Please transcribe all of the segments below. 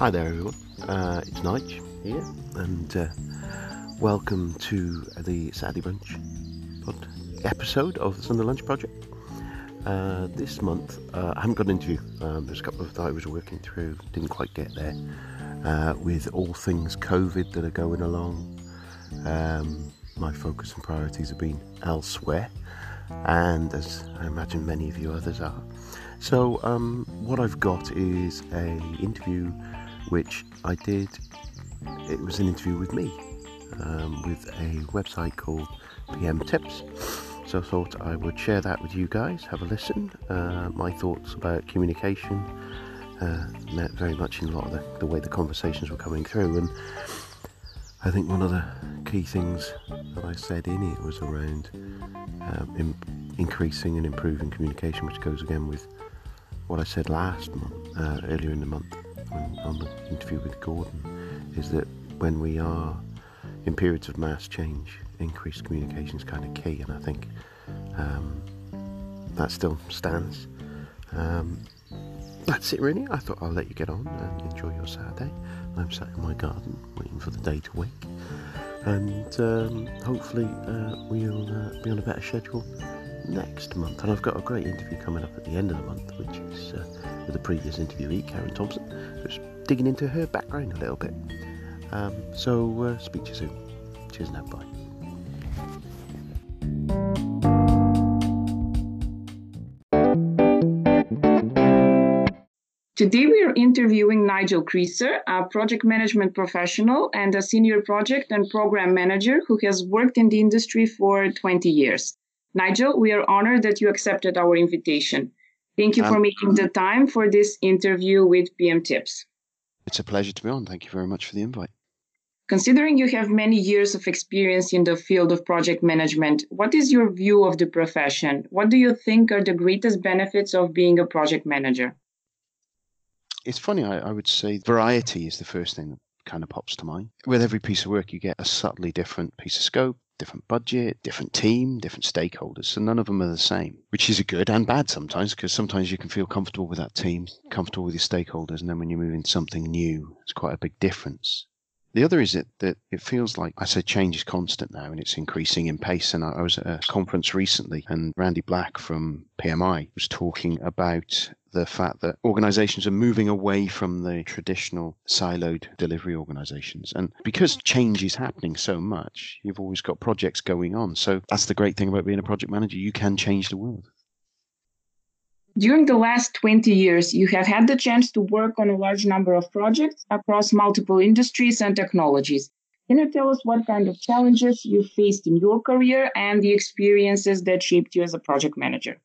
Hi there, everyone. Uh, it's Nige here, and uh, welcome to the Saturday Brunch pod episode of the Sunday Lunch Project. Uh, this month, uh, I haven't got an interview. Um, there's a couple of that I was working through, didn't quite get there. Uh, with all things COVID that are going along, um, my focus and priorities have been elsewhere, and as I imagine many of you others are. So, um, what I've got is a interview which I did. It was an interview with me um, with a website called PM Tips. So I thought I would share that with you guys. Have a listen. Uh, my thoughts about communication uh, met very much in a lot of the, the way the conversations were coming through, and I think one of the key things that I said in it was around um, in, increasing and improving communication, which goes again with what I said last month, uh, earlier in the month on, on the interview with Gordon, is that when we are in periods of mass change, increased communication is kind of key, and I think um, that still stands. Um, that's it, really. I thought I'll let you get on and enjoy your Saturday. I'm sat in my garden waiting for the day to wake, and um, hopefully uh, we'll uh, be on a better schedule next month. And I've got a great interview coming up at the end of the month, which is uh, with the previous interviewee, Karen Thompson, digging into her background a little bit. Um, so, uh, speak to you soon. Cheers now, bye. Today we are interviewing Nigel Creaser, a project management professional and a senior project and program manager who has worked in the industry for 20 years. Nigel, we are honored that you accepted our invitation. Thank you um, for making the time for this interview with PM Tips. It's a pleasure to be on. Thank you very much for the invite. Considering you have many years of experience in the field of project management, what is your view of the profession? What do you think are the greatest benefits of being a project manager? It's funny, I, I would say variety is the first thing that kind of pops to mind. With every piece of work, you get a subtly different piece of scope, different budget, different team, different stakeholders. So none of them are the same, which is a good and bad sometimes because sometimes you can feel comfortable with that team, comfortable with your stakeholders, and then when you move into something new, it's quite a big difference. The other is that, that it feels like I said change is constant now and it's increasing in pace. And I, I was at a conference recently and Randy Black from PMI was talking about the fact that organizations are moving away from the traditional siloed delivery organizations. And because mm-hmm. change is happening so much, you've always got projects going on. So that's the great thing about being a project manager. You can change the world. During the last 20 years, you have had the chance to work on a large number of projects across multiple industries and technologies. Can you tell us what kind of challenges you faced in your career and the experiences that shaped you as a project manager?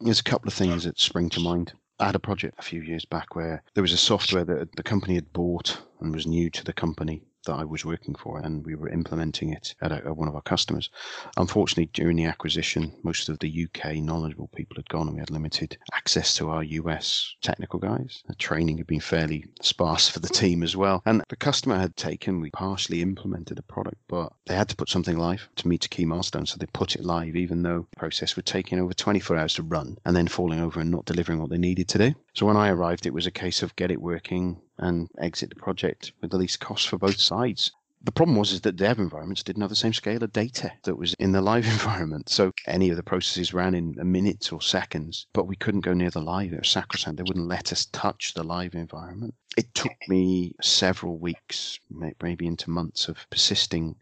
There's a couple of things that spring to mind. I had a project a few years back where there was a software that the company had bought and was new to the company that I was working for, and we were implementing it at, a, at, one of our customers. Unfortunately, during the acquisition, most of the UK knowledgeable people had gone, and we had limited access to our US technical guys. The training had been fairly sparse for the team as well, and the customer had taken, we partially implemented the product, but they had to put something live to meet a key milestone, so they put it live, even though the process would taking over 24 hours to run, and then falling over and not delivering what they needed to do. So when I arrived, it was a case of get it working, and exit the project with the least cost for both sides. The problem was is that dev environments didn't have the same scale of data that was in the live environment. So any of the processes ran in minutes or seconds, but we couldn't go near the live. It was sacrosanct. They wouldn't let us touch the live environment. It took me several weeks, maybe into months of persisting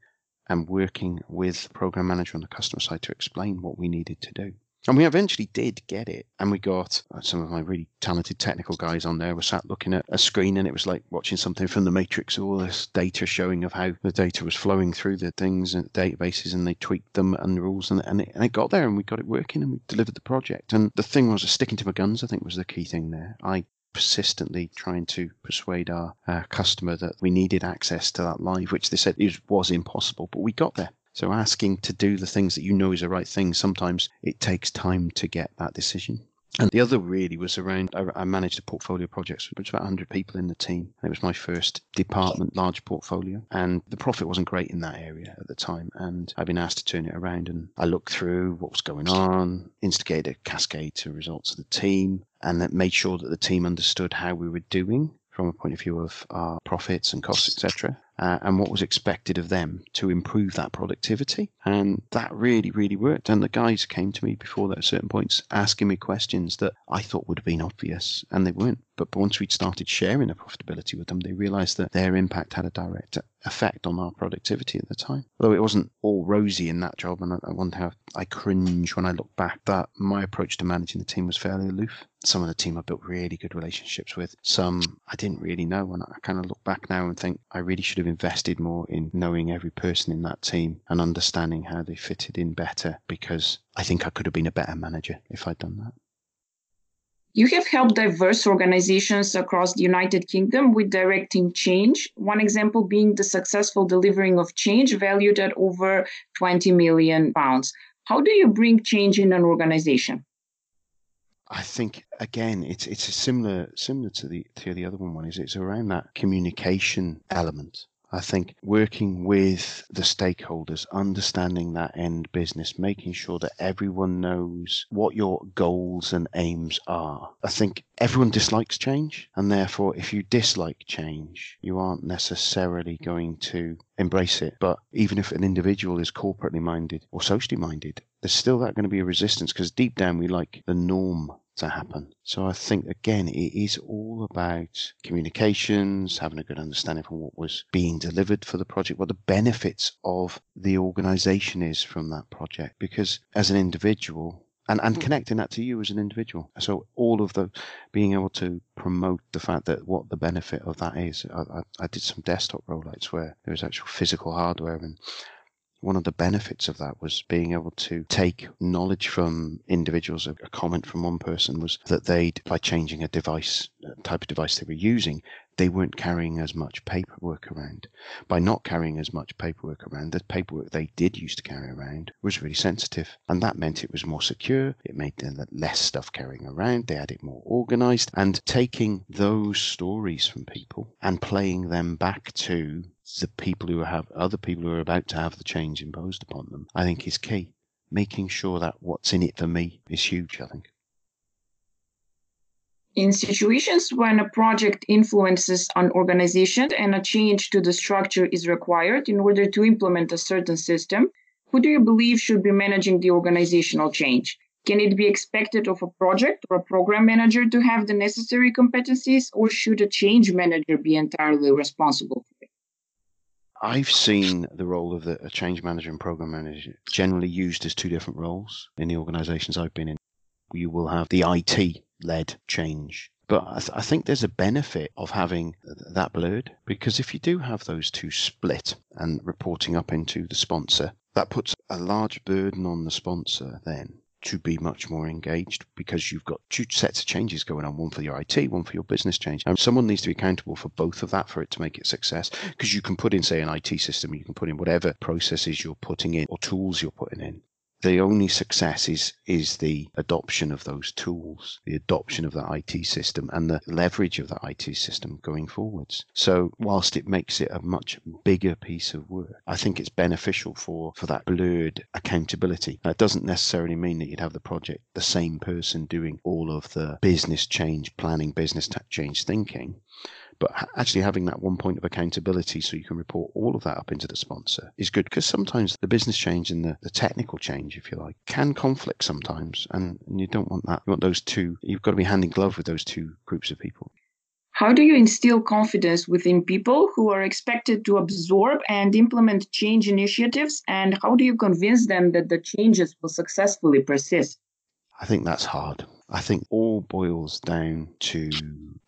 and working with program manager on the customer side to explain what we needed to do. And we eventually did get it. And we got uh, some of my really talented technical guys on there were sat looking at a screen and it was like watching something from the Matrix, all this data showing of how the data was flowing through the things and databases and they tweaked them and the rules and, and, it, and it got there and we got it working and we delivered the project. And the thing was sticking to my guns, I think was the key thing there. I persistently trying to persuade our, our customer that we needed access to that live, which they said was impossible, but we got there. So asking to do the things that you know is the right thing, sometimes it takes time to get that decision. And the other really was around, I managed a portfolio of projects, which was about 100 people in the team. It was my first department, large portfolio. And the profit wasn't great in that area at the time. And I've been asked to turn it around. And I looked through what was going on, instigated a cascade to results of the team, and that made sure that the team understood how we were doing from a point of view of our profits and costs, etc uh, and what was expected of them to improve that productivity. And that really, really worked. And the guys came to me before that at certain points asking me questions that I thought would have been obvious, and they weren't. But once we'd started sharing the profitability with them, they realized that their impact had a direct effect on our productivity at the time. Although it wasn't all rosy in that job, and I, one thing I cringe when I look back, that my approach to managing the team was fairly aloof. Some of the team I built really good relationships with. Some I didn't really know, and I kind of look back now and think I really should have invested more in knowing every person in that team and understanding how they fitted in better because I think I could have been a better manager if I'd done that. You have helped diverse organizations across the United Kingdom with directing change. One example being the successful delivering of change valued at over 20 million pounds. How do you bring change in an organization? I think again, it's it's similar similar to the to the other one. Is it's around that communication element I think working with the stakeholders, understanding that end business, making sure that everyone knows what your goals and aims are. I think everyone dislikes change, and therefore, if you dislike change, you aren't necessarily going to embrace it. But even if an individual is corporately minded or socially minded, there's still that going to be a resistance because deep down we like the norm to happen. So I think again, it is all about communications, having a good understanding from what was being delivered for the project, what the benefits of the organization is from that project. Because as an individual, and, and hmm. connecting that to you as an individual. So all of the being able to promote the fact that what the benefit of that is. I, I, I did some desktop rollouts where there was actual physical hardware and one of the benefits of that was being able to take knowledge from individuals. A, comment from one person was that they'd, by changing a device, type of device they were using, they weren't carrying as much paperwork around. By not carrying as much paperwork around, the paperwork they did used to carry around was really sensitive. And that meant it was more secure. It made them less stuff carrying around. They had it more organized. And taking those stories from people and playing them back to the people who have other people who are about to have the change imposed upon them, I think is key. Making sure that what's in it for me is huge, I think. In situations when a project influences an organization and a change to the structure is required in order to implement a certain system, who do you believe should be managing the organizational change? Can it be expected of a project or a program manager to have the necessary competencies, or should a change manager be entirely responsible for it? I've seen the role of the, a change manager and program manager generally used as two different roles in the organizations I've been in. You will have the IT led change. But I, th- I, think there's a benefit of having that blurred because if you do have those two split and reporting up into the sponsor, that puts a large burden on the sponsor then to be much more engaged because you've got two sets of changes going on one for your IT, one for your business change. And someone needs to be accountable for both of that for it to make it success. Because you can put in, say, an IT system, you can put in whatever processes you're putting in or tools you're putting in the only success is is the adoption of those tools, the adoption of that IT system, and the leverage of that IT system going forwards. So, whilst it makes it a much bigger piece of work, I think it's beneficial for for that blurred accountability. That doesn't necessarily mean that you'd have the project the same person doing all of the business change planning, business change thinking but actually having that one point of accountability so you can report all of that up into the sponsor is good because sometimes the business change and the, the technical change, if you like, can conflict sometimes. And, and you don't want that. You want those two, you've got to be hand in glove with those two groups of people. How do you instill confidence within people who are expected to absorb and implement change initiatives? And how do you convince them that the changes will successfully persist? I think that's hard. I think all boils down to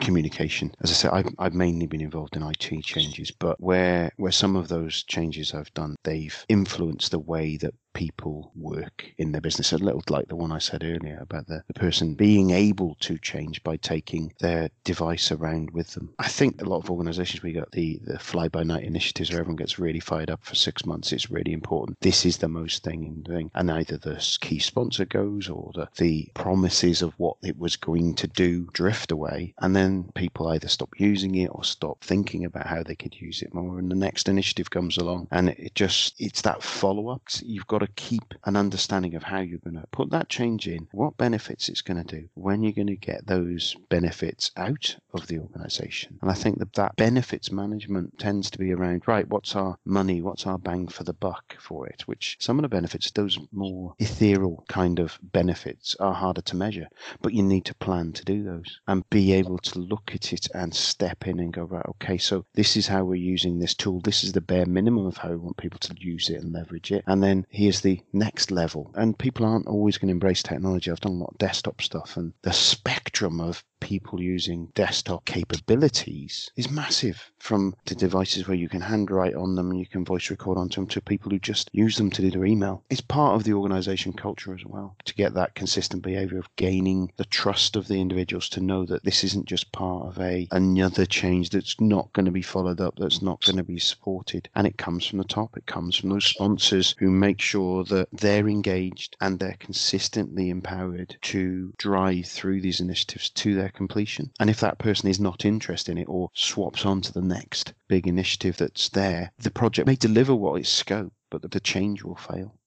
communication. As I said, I've, I've mainly been involved in IT changes, but where where some of those changes I've done, they've influenced the way that people work in their business. A little like the one I said earlier about the, the person being able to change by taking their device around with them. I think a lot of organizations, we got the, the fly by night initiatives where everyone gets really fired up for six months. It's really important. This is the most thing thing. And either the key sponsor goes or the, the promises of what it was going to do drift away. And then people either stop using it or stop thinking about how they could use it more. And the next initiative comes along and it just, it's that follow up. You've got to keep an understanding of how you're going to put that change in, what benefits it's going to do, when you're going to get those benefits out of the organization. And I think that that benefits management tends to be around, right, what's our money, what's our bang for the buck for it, which some of the benefits, those more ethereal kind of benefits are harder to measure, but you need to plan to do those and be able to look at it and step in and go, right, okay, so this is how we're using this tool. This is the bare minimum of how we want people to use it and leverage it. And then here's the next level. And people aren't always going to embrace technology. I've done a lot of desktop stuff and the spectrum of people using desktop capabilities is massive from the devices where you can handwrite on them and you can voice record onto them to people who just use them to do their email. It's part of the organization culture as well to get that consistent behavior of gaining the trust of the individuals to know that this isn't just part of a another change that's not going to be followed up, that's not going to be supported. And it comes from the top. It comes from those sponsors who make sure that they're engaged and they're consistently empowered to drive through these initiatives to their completion. And if that person is not interested in it or swaps on to the next big initiative that's there, the project may deliver what its scope, but the change will fail.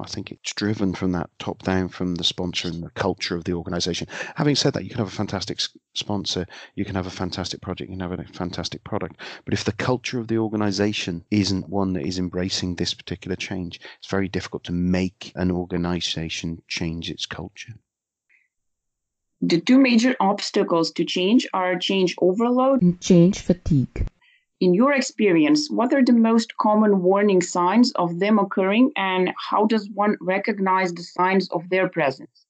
I think it's driven from that top down from the sponsor and the culture of the organization. Having said that, you can have a fantastic sponsor, you can have a fantastic project, you can have a fantastic product. But if the culture of the organization isn't one that is embracing this particular change, it's very difficult to make an organization change its culture. The two major obstacles to change are change overload and change fatigue. In your experience, what are the most common warning signs of them occurring, and how does one recognize the signs of their presence?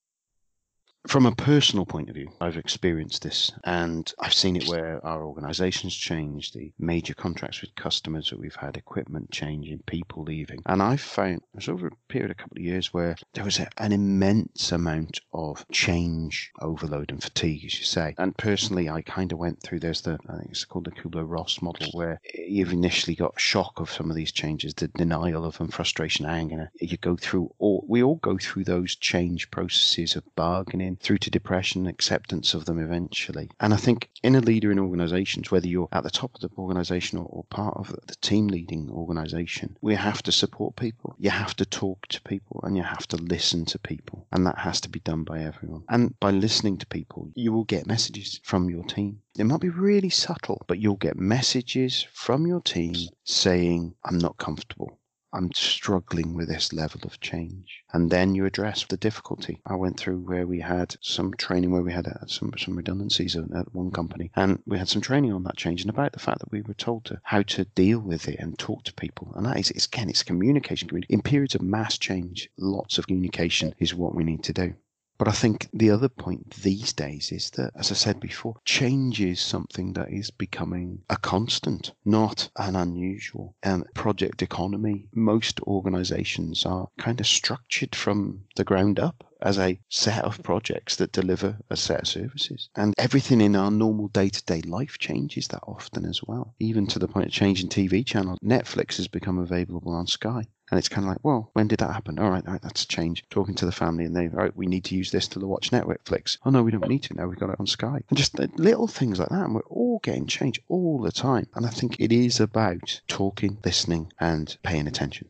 From a personal point of view, I've experienced this and I've seen it where our organizations change, the major contracts with customers that we've had, equipment changing, people leaving. And I've found it was over a period, of a couple of years, where there was a, an immense amount of change, overload, and fatigue, as you say. And personally, I kind of went through there's the, I think it's called the Kubler Ross model, where you've initially got shock of some of these changes, the denial of them, frustration, anger. You go through all, we all go through those change processes of bargaining through to depression, acceptance of them eventually. And I think in a leader in organizations, whether you're at the top of the organization or, or part of the team leading organization, we have to support people. You have to talk to people and you have to listen to people. And that has to be done by everyone. And by listening to people, you will get messages from your team. It might be really subtle, but you'll get messages from your team saying, I'm not comfortable. I'm struggling with this level of change. And then you address the difficulty. I went through where we had some training where we had uh, some, some redundancies at one company and we had some training on that change and about the fact that we were told to how to deal with it and talk to people. And that is, it's, again, it's communication. In periods of mass change, lots of communication is what we need to do. But I think the other point these days is that, as I said before, change is something that is becoming a constant, not an unusual. Project economy, most organizations are kind of structured from the ground up as a set of projects that deliver a set of services. And everything in our normal day to day life changes that often as well, even to the point of changing TV channels. Netflix has become available on Sky. And it's kind of like, well, when did that happen? All right, all right, that's a change. Talking to the family, and they, all right, we need to use this to watch Netflix. Oh no, we don't need to now. We've got it on Sky. And just uh, little things like that. And we're all getting change all the time. And I think it is about talking, listening, and paying attention.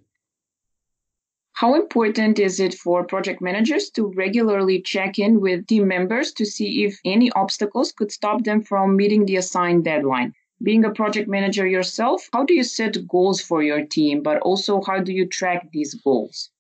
How important is it for project managers to regularly check in with team members to see if any obstacles could stop them from meeting the assigned deadline? Being a project manager yourself, how do you set goals for your team, but also how do you track these goals?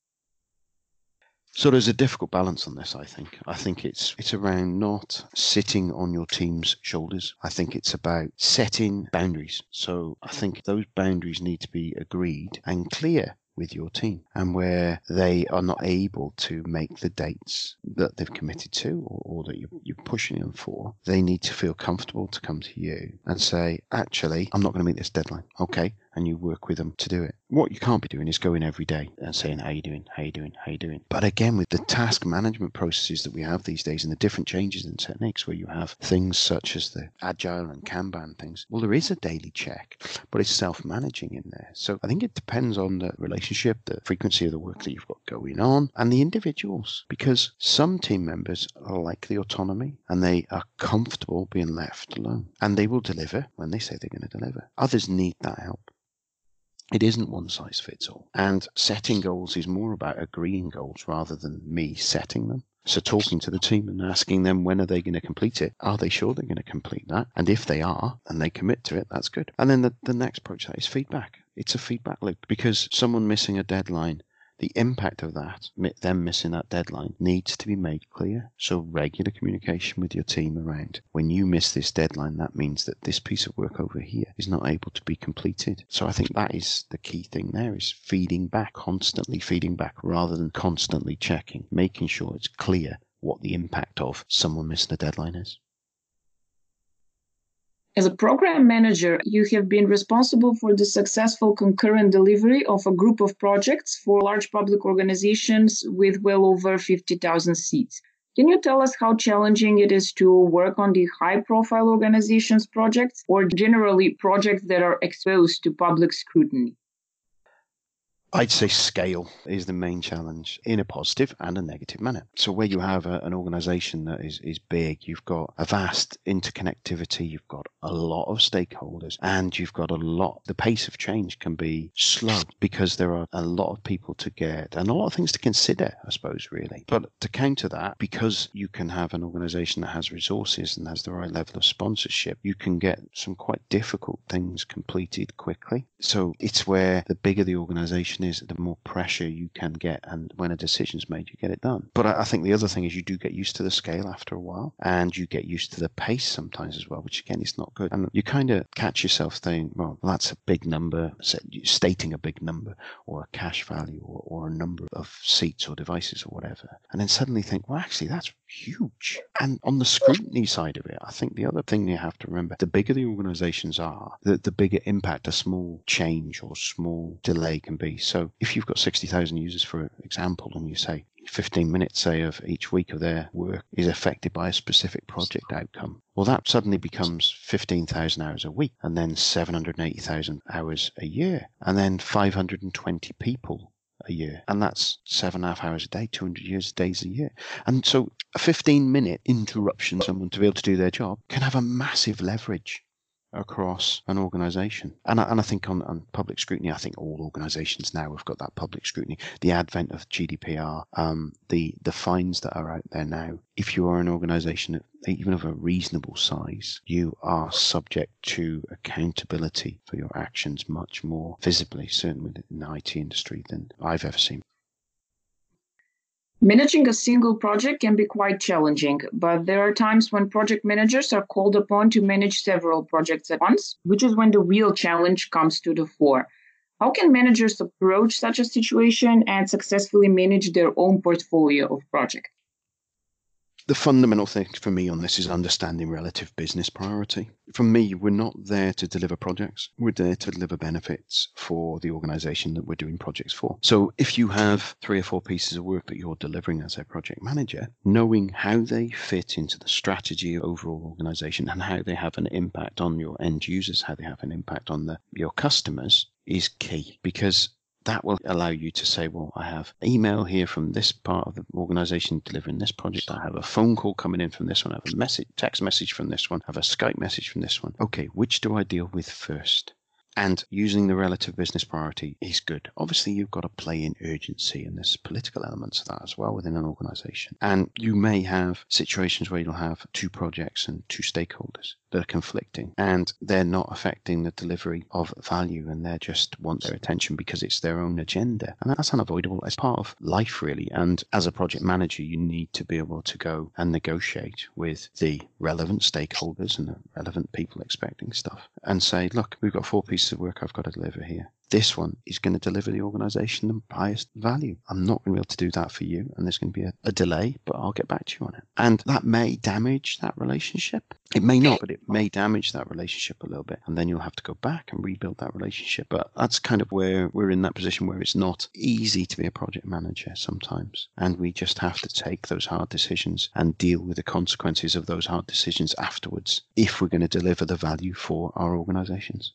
So there's a difficult balance on this, I think. I think it's it's around not sitting on your team's shoulders. I think it's about setting boundaries. So I think those boundaries need to be agreed and clear with your team and where they are not able to make the dates that they've committed to or, or that you're, you're, pushing them for, they need to feel comfortable to come to you and say, actually, I'm not going to meet this deadline. Okay and you work with them to do it. What you can't be doing is going every day and saying, How you doing? How you doing? How you doing? But again, with the task management processes that we have these days and the different changes in techniques where you have things such as the agile and Kanban things, well, there is a daily check, but it's self managing in there. So I think it depends on the relationship, the frequency of the work that you've got going on, and the individuals. Because some team members like the autonomy and they are comfortable being left alone and they will deliver when they say they're going to deliver. Others need that help. It isn't one size fits all. And setting goals is more about agreeing goals rather than me setting them. So talking to the team and asking them when are they going to complete it? Are they sure they're going to complete that? And if they are and they commit to it, that's good. And then the, the next approach that is feedback. It's a feedback loop because someone missing a deadline the impact of that, them missing that deadline, needs to be made clear. So, regular communication with your team around when you miss this deadline, that means that this piece of work over here is not able to be completed. So, I think that is the key thing there is feeding back, constantly feeding back rather than constantly checking, making sure it's clear what the impact of someone missing a deadline is. As a program manager, you have been responsible for the successful concurrent delivery of a group of projects for large public organizations with well over 50,000 seats. Can you tell us how challenging it is to work on the high profile organizations projects or generally projects that are exposed to public scrutiny? I'd say scale is the main challenge in a positive and a negative manner. So, where you have a, an organization that is, is big, you've got a vast interconnectivity, you've got a lot of stakeholders, and you've got a lot, the pace of change can be slow because there are a lot of people to get and a lot of things to consider, I suppose, really. But to counter that, because you can have an organization that has resources and has the right level of sponsorship, you can get some quite difficult things completed quickly. So, it's where the bigger the organization, is, the more pressure you can get. And when a decision's made, you get it done. But I, I think the other thing is you do get used to the scale after a while and you get used to the pace sometimes as well, which again is not good. And you kind of catch yourself saying, well, that's a big number, stating a big number or a cash value or, or a number of seats or devices or whatever. And then suddenly think, well, actually, that's huge. And on the scrutiny side of it, I think the other thing you have to remember the bigger the organizations are, the, the bigger impact a small change or small delay can be. So if you've got 60,000 users, for example, and you say 15 minutes, say, of each week of their work is affected by a specific project outcome, well, that suddenly becomes 15,000 hours a week, and then 780,000 hours a year, and then 520 people a year. And that's seven and a half hours a day, 200 years days a year. And so a 15 minute interruption, someone to be able to do their job, can have a massive leverage across an organization. And I, and I think on, on public scrutiny, I think all organizations now have got that public scrutiny. The advent of GDPR, um, the, the fines that are out there now. If you are an organization, even of a reasonable size, you are subject to accountability for your actions much more visibly, certainly in the IT industry, than I've ever seen. Managing a single project can be quite challenging, but there are times when project managers are called upon to manage several projects at once, which is when the real challenge comes to the fore. How can managers approach such a situation and successfully manage their own portfolio of projects? The fundamental thing for me on this is understanding relative business priority. For me, we're not there to deliver projects. We're there to deliver benefits for the organization that we're doing projects for. So if you have three or four pieces of work that you're delivering as a project manager, knowing how they fit into the strategy of overall organization and how they have an impact on your end users, how they have an impact on the, your customers is key because that will allow you to say, well, I have email here from this part of the organization delivering this project. I have a phone call coming in from this one. I have a message, text message from this one. I have a Skype message from this one. Okay, which do I deal with first? And using the relative business priority is good. Obviously, you've got to play in urgency, and there's political elements of that as well within an organization. And you may have situations where you'll have two projects and two stakeholders that are conflicting and they're not affecting the delivery of value and they just want their attention because it's their own agenda. And that's unavoidable. It's part of life, really. And as a project manager, you need to be able to go and negotiate with the relevant stakeholders and the relevant people expecting stuff and say, look, we've got four pieces of work I've got to deliver here this one is going to deliver the organization the highest value. I'm not going to be able to do that for you, and there's going to be a, a, delay, but I'll get back to you on it. And that may damage that relationship. It may not, but it may damage that relationship a little bit. And then you'll have to go back and rebuild that relationship. But that's kind of where we're in that position where it's not easy to be a project manager sometimes. And we just have to take those hard decisions and deal with the consequences of those hard decisions afterwards if we're going to deliver the value for our organizations.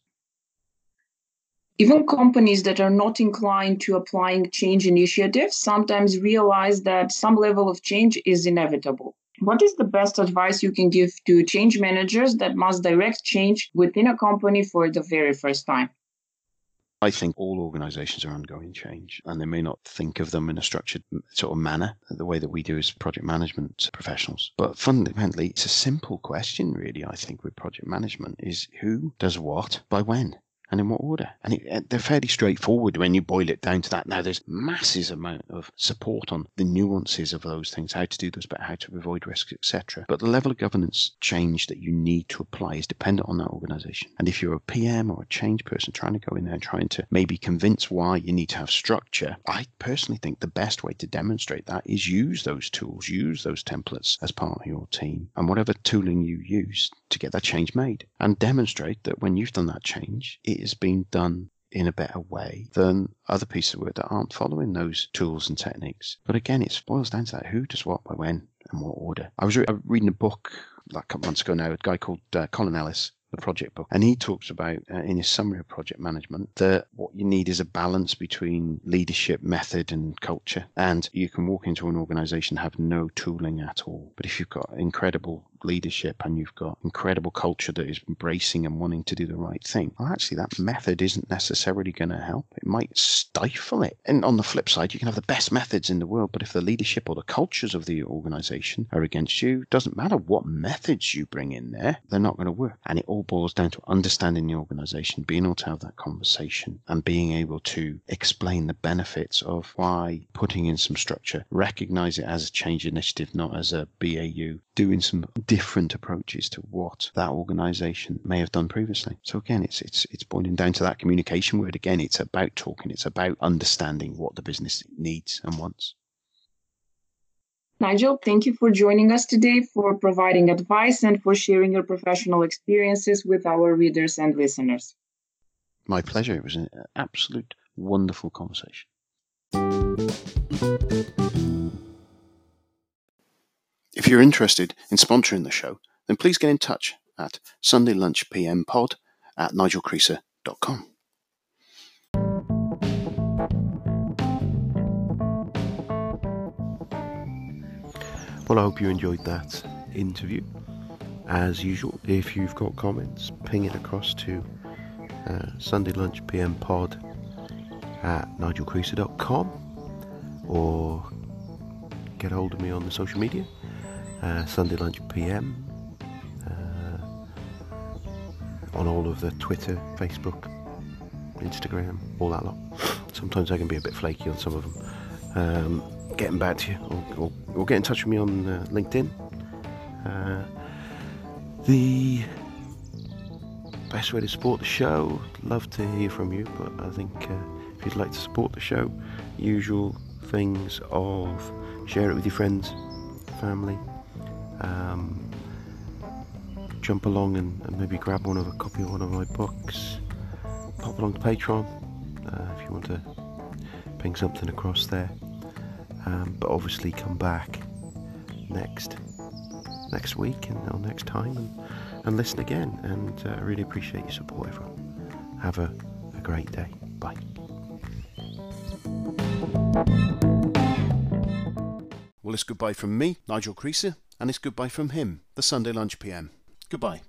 Even companies that are not inclined to applying change initiatives sometimes realize that some level of change is inevitable. What is the best advice you can give to change managers that must direct change within a company for the very first time? I think all organizations are undergoing change and they may not think of them in a structured sort of manner, the way that we do as project management professionals. But fundamentally, it's a simple question, really, I think, with project management is who does what by when? And in what order. And it, uh, they're fairly straightforward when you boil it down to that. Now, there's massive amount of support on the nuances of those things, how to do those but how to avoid risks, etc. But the level of governance change that you need to apply is dependent on that organization. And if you're a PM or a change person trying to go in there and trying to maybe convince why you need to have structure, I personally think the best way to demonstrate that is use those tools, use those templates as part of your team. And whatever tooling you use, to get that change made and demonstrate that when you've done that change, it has been done in a better way than other pieces of work that aren't following those tools and techniques. But again, it boils down to that who does what by when and what order. I was re- reading a book like a couple months ago now, a guy called uh, Colin Ellis, the project book. And he talks about uh, in his summary of project management that what you need is a balance between leadership, method, and culture. And you can walk into an organization have no tooling at all. But if you've got incredible leadership and you've got incredible culture that is embracing and wanting to do the right thing, well, actually, that method isn't necessarily going to help. It might stifle it. And on the flip side, you can have the best methods in the world, but if the leadership or the cultures of the organization are against you, doesn't matter what methods you bring in there, they're not going to work. And it all boils down to understanding the organization, being able to have that conversation, and being able to explain the benefits of why putting in some structure, recognize it as a change initiative, not as a BAU, doing some different approaches to what that organization may have done previously. So again, it's it's it's boiling down to that communication word. Again, it's about talking. It's about understanding what the business needs and wants. Nigel, thank you for joining us today, for providing advice, and for sharing your professional experiences with our readers and listeners. My pleasure. It was an absolute wonderful conversation. If you're interested in sponsoring the show, then please get in touch at sundaylunchpmpod at nigelcreaser.com. Well, I hope you enjoyed that interview. As usual, if you've got comments, ping it across to uh, Sunday Lunch PM Pod at nigelcreaser.com or get hold of me on the social media, uh, Sunday Lunch PM, uh, on all of the Twitter, Facebook, Instagram, all that lot. Sometimes I can be a bit flaky on some of them. Um, getting back to you, or, or, or get in touch with me on uh, LinkedIn. Uh, the best way to support the show, love to hear from you, but I think uh, if you'd like to support the show, usual things of share it with your friends, family, um, jump along and, and, maybe grab one of a copy of one of my books, pop along to Patreon uh, if you want to ping something across there um, but obviously come back next next week and or next time and, and listen again. And uh, I really appreciate your support, everyone. Have a, a great day. Bye. Well, it's goodbye from me, Nigel Creaser, and it's goodbye from him, the Sunday Lunch PM. Goodbye.